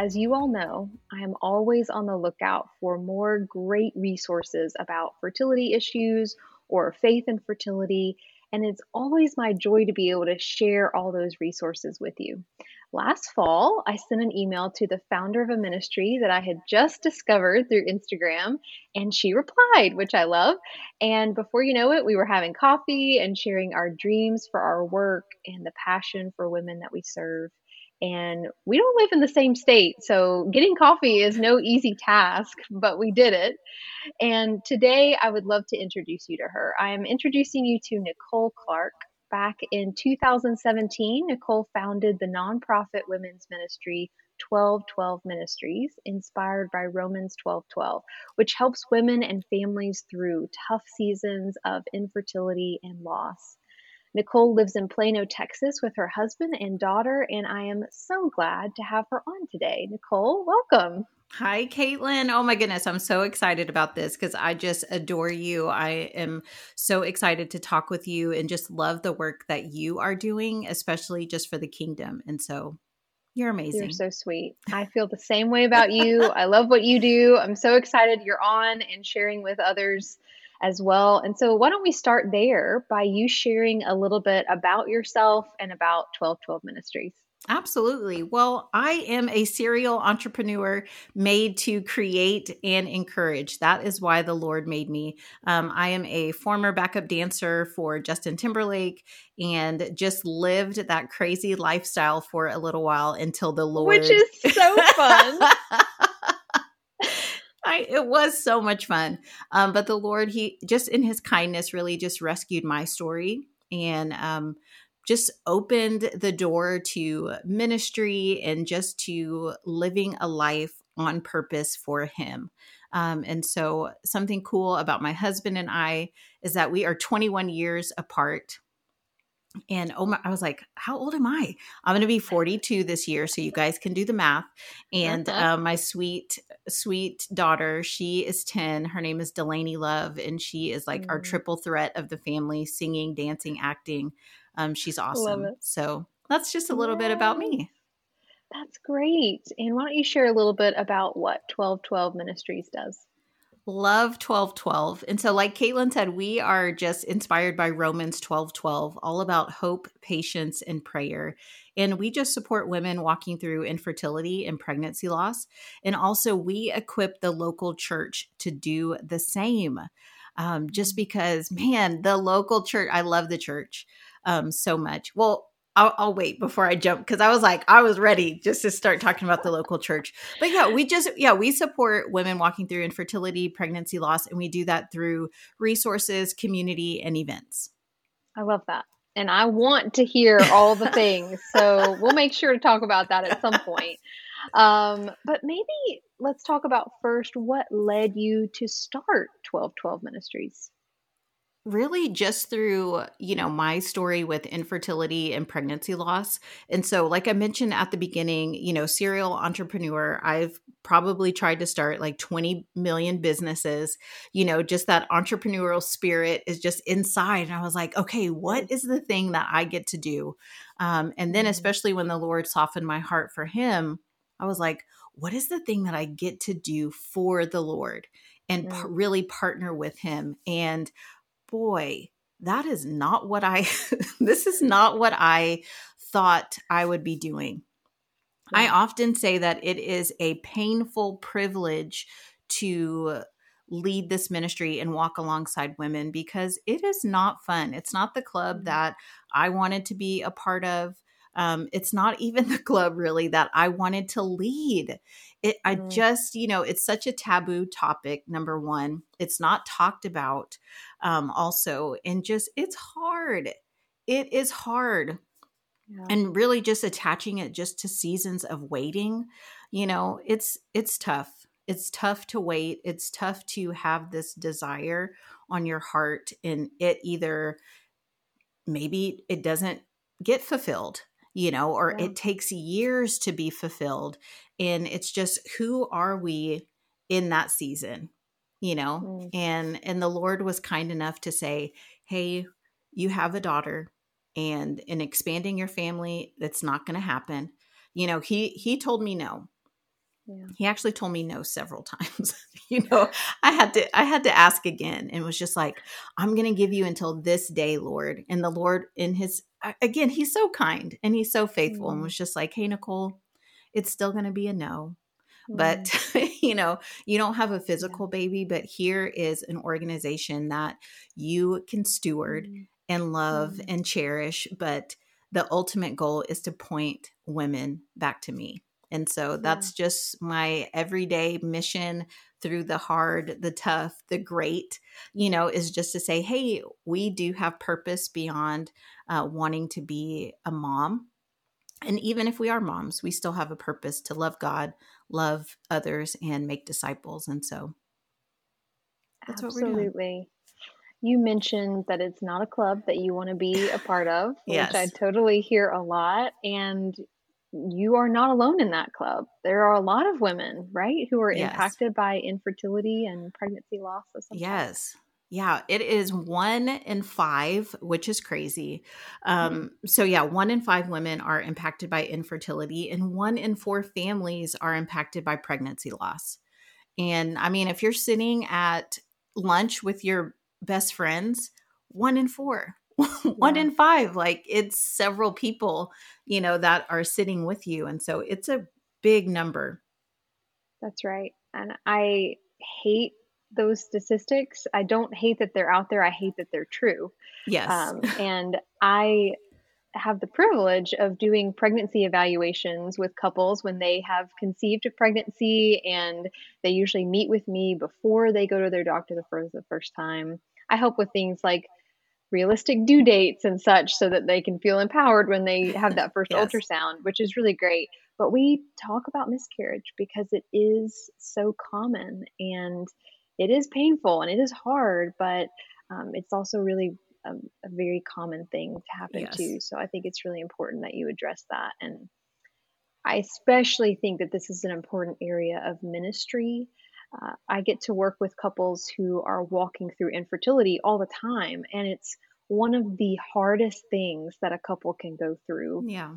As you all know, I am always on the lookout for more great resources about fertility issues or faith and fertility, and it's always my joy to be able to share all those resources with you. Last fall, I sent an email to the founder of a ministry that I had just discovered through Instagram, and she replied, which I love. And before you know it, we were having coffee and sharing our dreams for our work and the passion for women that we serve. And we don't live in the same state, so getting coffee is no easy task, but we did it. And today I would love to introduce you to her. I am introducing you to Nicole Clark. Back in 2017, Nicole founded the nonprofit women's ministry Twelve12 Ministries, inspired by Romans 1212, which helps women and families through tough seasons of infertility and loss. Nicole lives in Plano, Texas with her husband and daughter, and I am so glad to have her on today. Nicole, welcome. Hi, Caitlin. Oh my goodness. I'm so excited about this because I just adore you. I am so excited to talk with you and just love the work that you are doing, especially just for the kingdom. And so you're amazing. You're so sweet. I feel the same way about you. I love what you do. I'm so excited you're on and sharing with others as well. And so, why don't we start there by you sharing a little bit about yourself and about Twelve12 Ministries? Absolutely. Well, I am a serial entrepreneur made to create and encourage. That is why the Lord made me. Um, I am a former backup dancer for Justin Timberlake and just lived that crazy lifestyle for a little while until the Lord. Which is so fun. I, it was so much fun. Um, but the Lord, He just in His kindness, really just rescued my story and um, just opened the door to ministry and just to living a life on purpose for Him. Um, and so, something cool about my husband and I is that we are 21 years apart. And oh my, I was like, how old am I? I'm going to be 42 this year. So you guys can do the math. And uh, my sweet, sweet daughter, she is 10. Her name is Delaney Love. And she is like mm. our triple threat of the family singing, dancing, acting. Um, she's awesome. So that's just a little bit about me. That's great. And why don't you share a little bit about what Twelve12 Ministries does? Love Twelve12. And so, like Caitlin said, we are just inspired by Romans 1212, all about hope, patience, and prayer. And we just support women walking through infertility and pregnancy loss. And also, we equip the local church to do the same. Um, just because, man, the local church, I love the church um, so much. Well, I'll, I'll, wait before I jump because I was like, I was ready just to start talking about the local church. But yeah, we just, yeah, we support women walking through infertility, pregnancy loss, and we do that through resources, community, and events. I love that. And I want to hear all the things. so we'll make sure to talk about that at some point. Um, but maybe let's talk about first what led you to start Twelve12 Ministries really just through you know my story with infertility and pregnancy loss. And so like i mentioned at the beginning you know serial entrepreneur i've probably tried to start like 20 million businesses. You know just that entrepreneurial spirit is just inside and i was like okay what is the thing that i get to do? Um, and then mm-hmm. especially when the lord softened my heart for him i was like what is the thing that i get to do for the lord and p- really partner with him? And boy, that is not what I, this is not what I thought I would be doing. I often say that it is a painful privilege to lead this ministry and walk alongside women because it is not fun. It's not the club mm-hmm. that I wanted to be a part of. Um, it's not even the club really that I wanted to lead. It, I mm. just, you know, it's such a taboo topic. Number one, it's not talked about. Um, also, and just it's hard. It is hard. Yeah. And really just attaching it just to seasons of waiting, you know, it's it's tough. It's tough to wait. It's tough to have this desire on your heart and it either maybe it doesn't get fulfilled, you know, or yeah. it takes years to be fulfilled. And it's just who are we in that season, you know? Mm. And and the Lord was kind enough to say, "Hey, you have a daughter and in expanding your family, that's not going to happen." You know, he he told me no. Yeah. He actually told me no several times. you know, I had to I had to ask again and was just like, I'm going to give you until this day, Lord. And the Lord in his again, he's so kind and he's so faithful mm. and was just like, "Hey Nicole, it's still going to be a no." But you know, you don't have a physical yeah. baby, but here is an organization that you can steward mm. and love mm. and cherish, but the ultimate goal is to point women back to me and so that's yeah. just my everyday mission through the hard, the tough, the great, you know, is just to say, hey, we do have purpose beyond uh, wanting to be a mom. And even if we are moms, we still have a purpose to love God, love others, and make disciples. And so that's Absolutely. what we're doing. You mentioned that it's not a club that you want to be a part of, yes. which I totally hear a lot. And you are not alone in that club. There are a lot of women, right, who are yes. impacted by infertility and pregnancy loss. Yes. Yeah, it is one in five, which is crazy. Um, mm-hmm. So, yeah, one in five women are impacted by infertility, and one in four families are impacted by pregnancy loss. And I mean, if you're sitting at lunch with your best friends, one in four one yeah. in five like it's several people you know that are sitting with you and so it's a big number. That's right and i hate those statistics. I don't hate that they're out there i hate that they're true yes. um, and i have the privilege of doing pregnancy evaluations with couples when they have conceived a pregnancy and they usually meet with me before they go to their doctor the first the first time. I help with things like realistic due dates and such so that they can feel empowered when they have that first yes. ultrasound, which is really great. But we talk about miscarriage because it is so common and it is painful and it is hard, but um, it's also really a, a, very common thing to happen yes. too. So I think it's really important that you address that. And I especially think that this is an important area of ministry uh, I get to work with couples who are walking through infertility all the time, and it's one of the hardest things that a couple can go through. Yeah.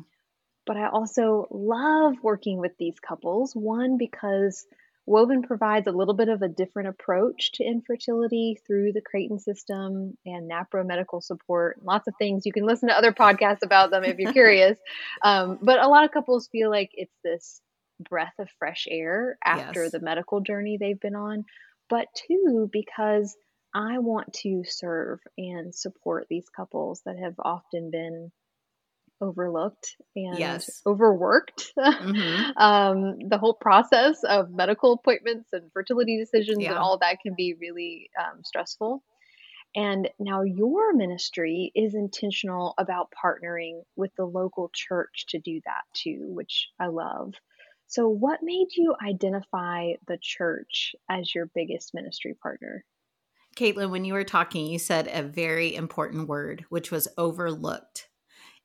But I also love working with these couples. One, because Woven provides a little bit of a different approach to infertility through the Creighton system and NAPRO medical support. Lots of things. You can listen to other podcasts about them if you're curious. Um, but a lot of couples feel like it's this breath of fresh air after yes. the medical journey they've been on, but two, because I want to serve and support these couples that have often been overlooked and yes. overworked. Mm-hmm. um, the whole process of medical appointments and fertility decisions yeah. and all that can be really um, stressful. And now your ministry is intentional about partnering with the local church to do that too, which I love. So, what made you identify the church as your biggest ministry partner? Caitlin, when you were talking, you said a very important word, which was overlooked.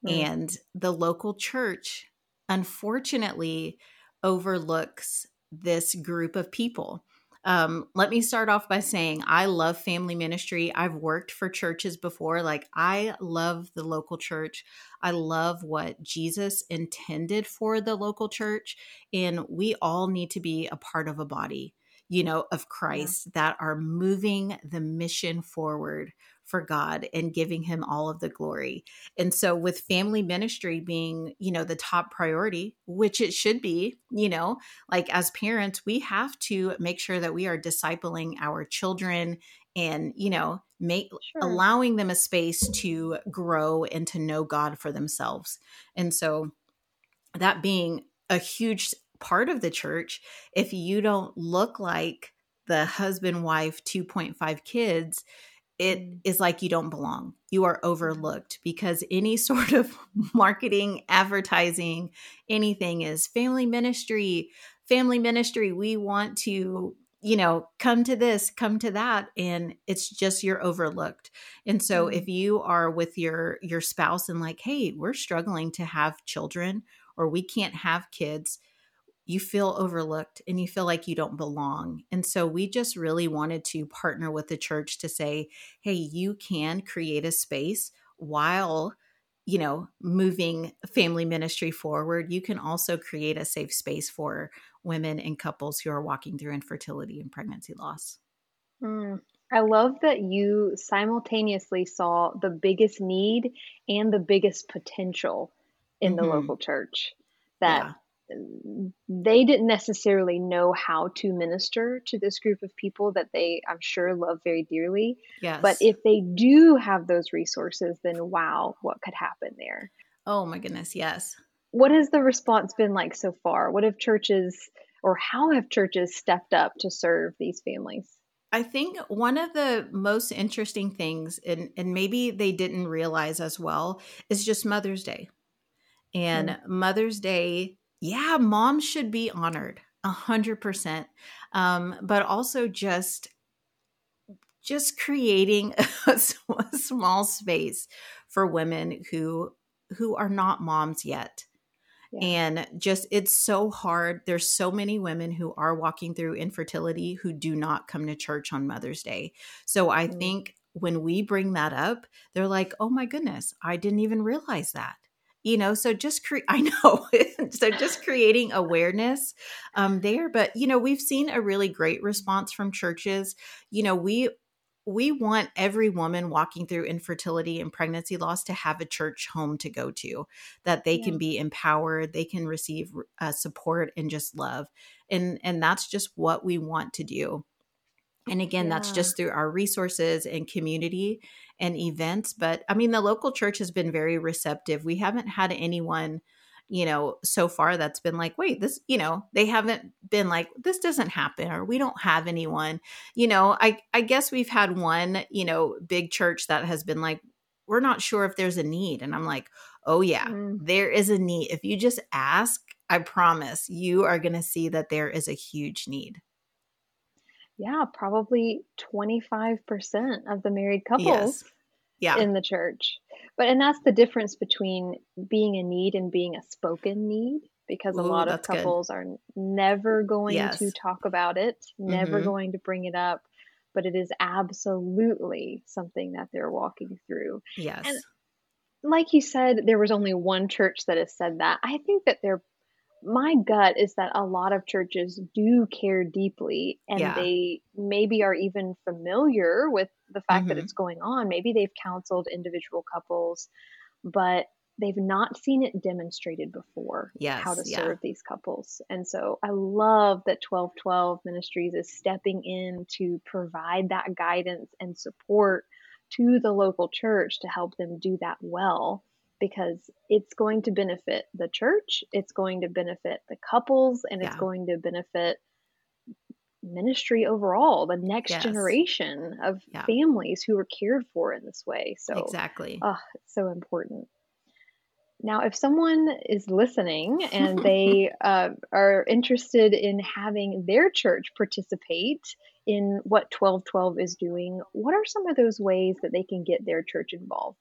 Mm. And the local church, unfortunately, overlooks this group of people. Um, let me start off by saying I love family ministry. I've worked for churches before. Like, I love the local church. I love what Jesus intended for the local church. And we all need to be a part of a body, you know, of Christ yeah. that are moving the mission forward for God and giving him all of the glory. And so with family ministry being, you know, the top priority, which it should be, you know, like as parents, we have to make sure that we are discipling our children and, you know, make sure. allowing them a space to grow and to know God for themselves. And so that being a huge part of the church, if you don't look like the husband wife 2.5 kids it mm. like you don't belong. You are overlooked because any sort of marketing, advertising, anything is family ministry, family ministry. We want to, you know, come to this, come to that and it's just you're overlooked. And so mm. if you are with your your spouse and like, "Hey, we're struggling to have children or we can't have kids," you feel overlooked and you feel like you don't belong. And so we just really wanted to partner with the church to say, hey, you can create a space while you know moving family ministry forward you can also create a safe space for women and couples who are walking through infertility and pregnancy loss mm, i love that you simultaneously saw the biggest need and the biggest potential in mm-hmm. the local church that yeah they didn't necessarily know how to minister to this group of people that they, I'm sure, love very dearly. Yes. But if they do have those resources, then wow, what could happen there? Oh my goodness, yes. What has the response been like so far? What have churches or how have churches stepped up to serve these families? I think one of the most interesting things, and, and maybe they didn't realize as well, is just Mother's Day. And mm. Mother's Day yeah, moms should be honored a hundred percent. Um, but also just just creating a, a small space for women who who are not moms yet. Yeah. And just it's so hard. There's so many women who are walking through infertility who do not come to church on Mother's Day. So I mm-hmm. think when we bring that up, they're like, "Oh my goodness, I didn't even realize that." You know so just create i know so just creating awareness um there but you know we've seen a really great response from churches you know we we want every woman walking through infertility and pregnancy loss to have a church home to go to that they yeah. can be empowered they can receive uh, support and just love and and that's just what we want to do and again yeah. that's just through our resources and community and events. But I mean, the local church has been very receptive. We haven't had anyone, you know, so far that's been like, wait, this, you know, they haven't been like, this doesn't happen or we don't have anyone. You know, I, I guess we've had one, you know, big church that has been like, we're not sure if there's a need. And I'm like, oh, yeah, mm. there is a need. If you just ask, I promise you are going to see that there is a huge need. Yeah, probably 25% of the married couples yes. yeah. in the church. But and that's the difference between being a need and being a spoken need because Ooh, a lot of couples good. are never going yes. to talk about it, never mm-hmm. going to bring it up, but it is absolutely something that they're walking through. Yes. And like you said, there was only one church that has said that. I think that there my gut is that a lot of churches do care deeply and yeah. they maybe are even familiar with the fact mm-hmm. that it's going on. Maybe they've counseled individual couples, but they've not seen it demonstrated before yes, how to yeah. serve these couples. And so I love that Twelve12 Ministries is stepping in to provide that guidance and support to the local church to help them do that well because it's going to benefit the church, it's going to benefit the couples, and it's going to benefit ministry overall, the next yes. generation of yeah. families who are cared for in this way. So, exactly. Oh, it's so important. Now, if someone is listening and they uh, are interested in having their church participate in what Twelve12 is doing, what are some of those ways that they can get their church involved?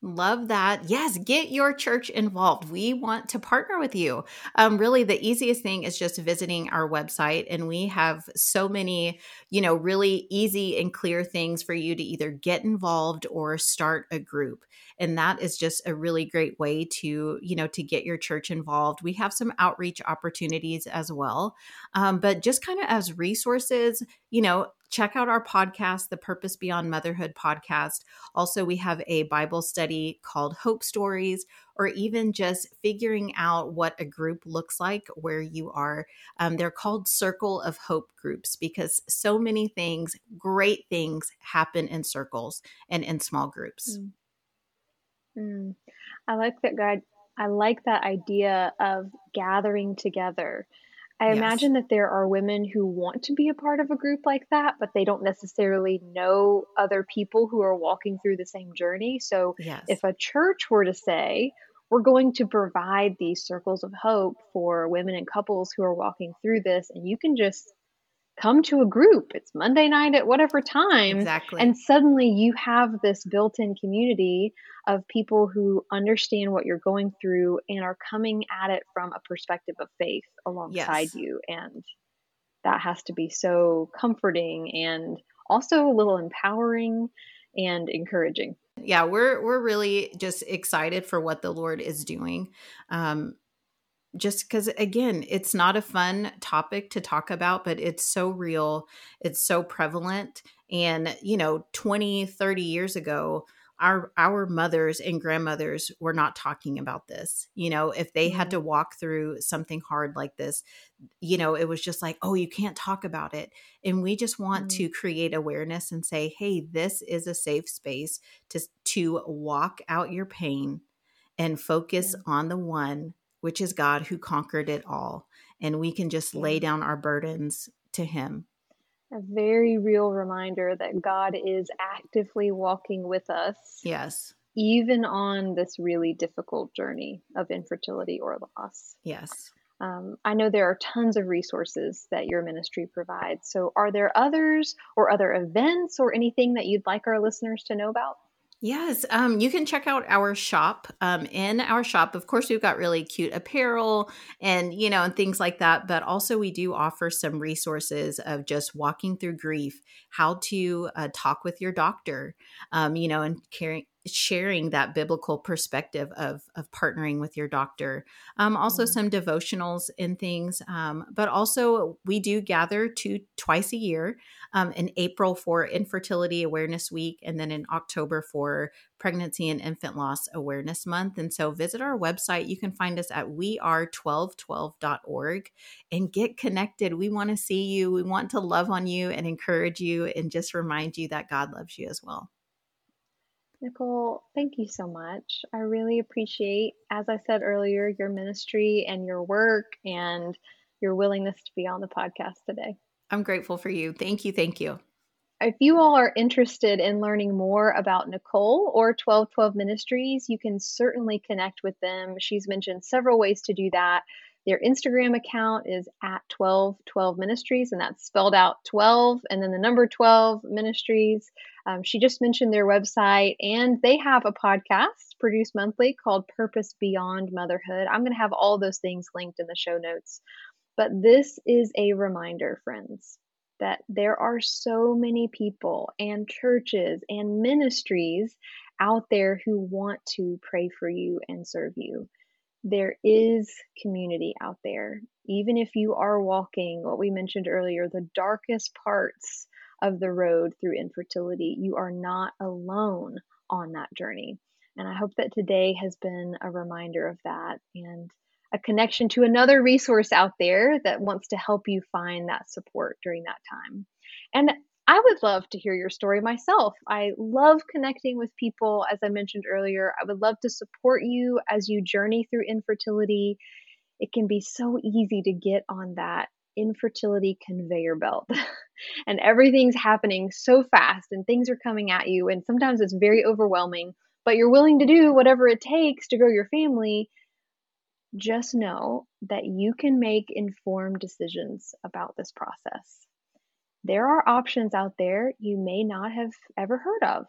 Love that. Yes, get your church involved. We want to partner with you. Um, really, the easiest thing is just visiting our website, and we have so many, you know, really easy and clear things for you to either get involved or start a group. And that is just a really great way to, you know, to get your church involved. We have some outreach opportunities as well. Um, but just kind of as resources, you know, check out our podcast, the Purpose Beyond Motherhood podcast. Also, we have a Bible study called Hope Stories, or even just figuring out what a group looks like where you are. Um, they're called Circle of Hope groups because so many things, great things, happen in circles and in small groups. Mm. Mm. I like that, God. I like that idea of gathering together I yes. imagine that there are women who want to be a part of a group like that, but they don't necessarily know other people who are walking through the same journey. So yes. if a church were to say, we're going to provide these circles of hope for women and couples who are walking through this, and you can just come to a group. It's Monday night at whatever time. Exactly. And suddenly you have this built in community of people who understand what you're going through and are coming at it from a perspective of faith alongside yes. you. And that has to be so comforting and also a little empowering and encouraging. Yeah, we're we're really just excited for what the Lord is doing. Um, just because again it's not a fun topic to talk about but it's so real it's so prevalent and you know 20 30 years ago our our mothers and grandmothers were not talking about this you know if they had mm-hmm. to walk through something hard like this you know it was just like oh you can't talk about it and we just want mm-hmm. to create awareness and say hey this is a safe space to to walk out your pain and focus yeah. on the one which is God who conquered it all. And we can just lay down our burdens to Him. A very real reminder that God is actively walking with us. Yes. Even on this really difficult journey of infertility or loss. Yes. Um, I know there are tons of resources that your ministry provides. So, are there others or other events or anything that you'd like our listeners to know about? Yes, um, you can check out our shop. Um, in our shop, of course, we've got really cute apparel and you know and things like that. But also, we do offer some resources of just walking through grief, how to uh, talk with your doctor, um, you know, and caring sharing that biblical perspective of of partnering with your doctor. Um, also, mm-hmm. some devotionals and things, um, but also we do gather two twice a year. Um, in April for Infertility Awareness Week, and then in October for Pregnancy and Infant Loss Awareness Month. And so, visit our website. You can find us at weare1212.org and get connected. We want to see you. We want to love on you and encourage you, and just remind you that God loves you as well. Nicole, thank you so much. I really appreciate, as I said earlier, your ministry and your work and your willingness to be on the podcast today. I'm grateful for you. Thank you. Thank you. If you all are interested in learning more about Nicole or Twelve12 Ministries, you can certainly connect with them. She's mentioned several ways to do that. Their Instagram account is at Twelve12 Ministries, and that's spelled out 12 and then the number 12 Ministries. Um, she just mentioned their website, and they have a podcast produced monthly called Purpose Beyond Motherhood. I'm going to have all those things linked in the show notes. But this is a reminder, friends, that there are so many people and churches and ministries out there who want to pray for you and serve you there is community out there. Even if you are walking what we mentioned earlier, the darkest parts of the road through infertility, you are not alone on that journey. And I hope that today has been a reminder of that and a connection to another resource out there that wants to help you find that support during that time. And I would love to hear your story myself. I love connecting with people, as I mentioned earlier. I would love to support you as you journey through infertility. It can be so easy to get on that infertility conveyor belt, and everything's happening so fast, and things are coming at you, and sometimes it's very overwhelming, but you're willing to do whatever it takes to grow your family. Just know that you can make informed decisions about this process there are options out there you may not have ever heard of.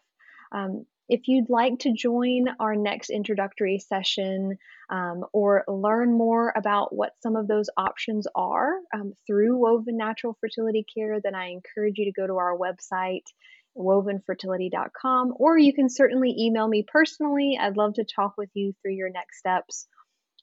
Um, if you'd like to join our next introductory session um, or learn more about what some of those options are um, through Woven Natural Fertility Care, then I encourage you to go to our website, wovenfertility.com, or you can certainly email me personally. I'd love to talk with you through your next steps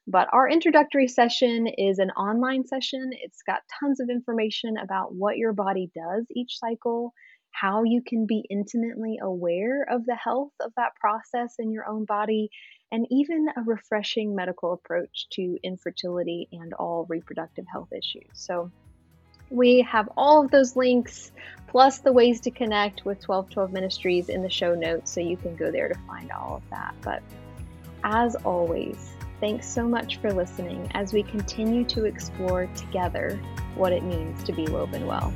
but our introductory session is an online session. It's got tons of information about what your body does each cycle, how you can be intimately aware of the health of that process in your own body, and even a refreshing medical approach to infertility and all reproductive health issues. So, we have all of those links plus the ways to connect with Twelve12 Ministries in the show notes, so you can go there to find all of that. But as always, Thanks so much for listening as we continue to explore together what it means to be woven well.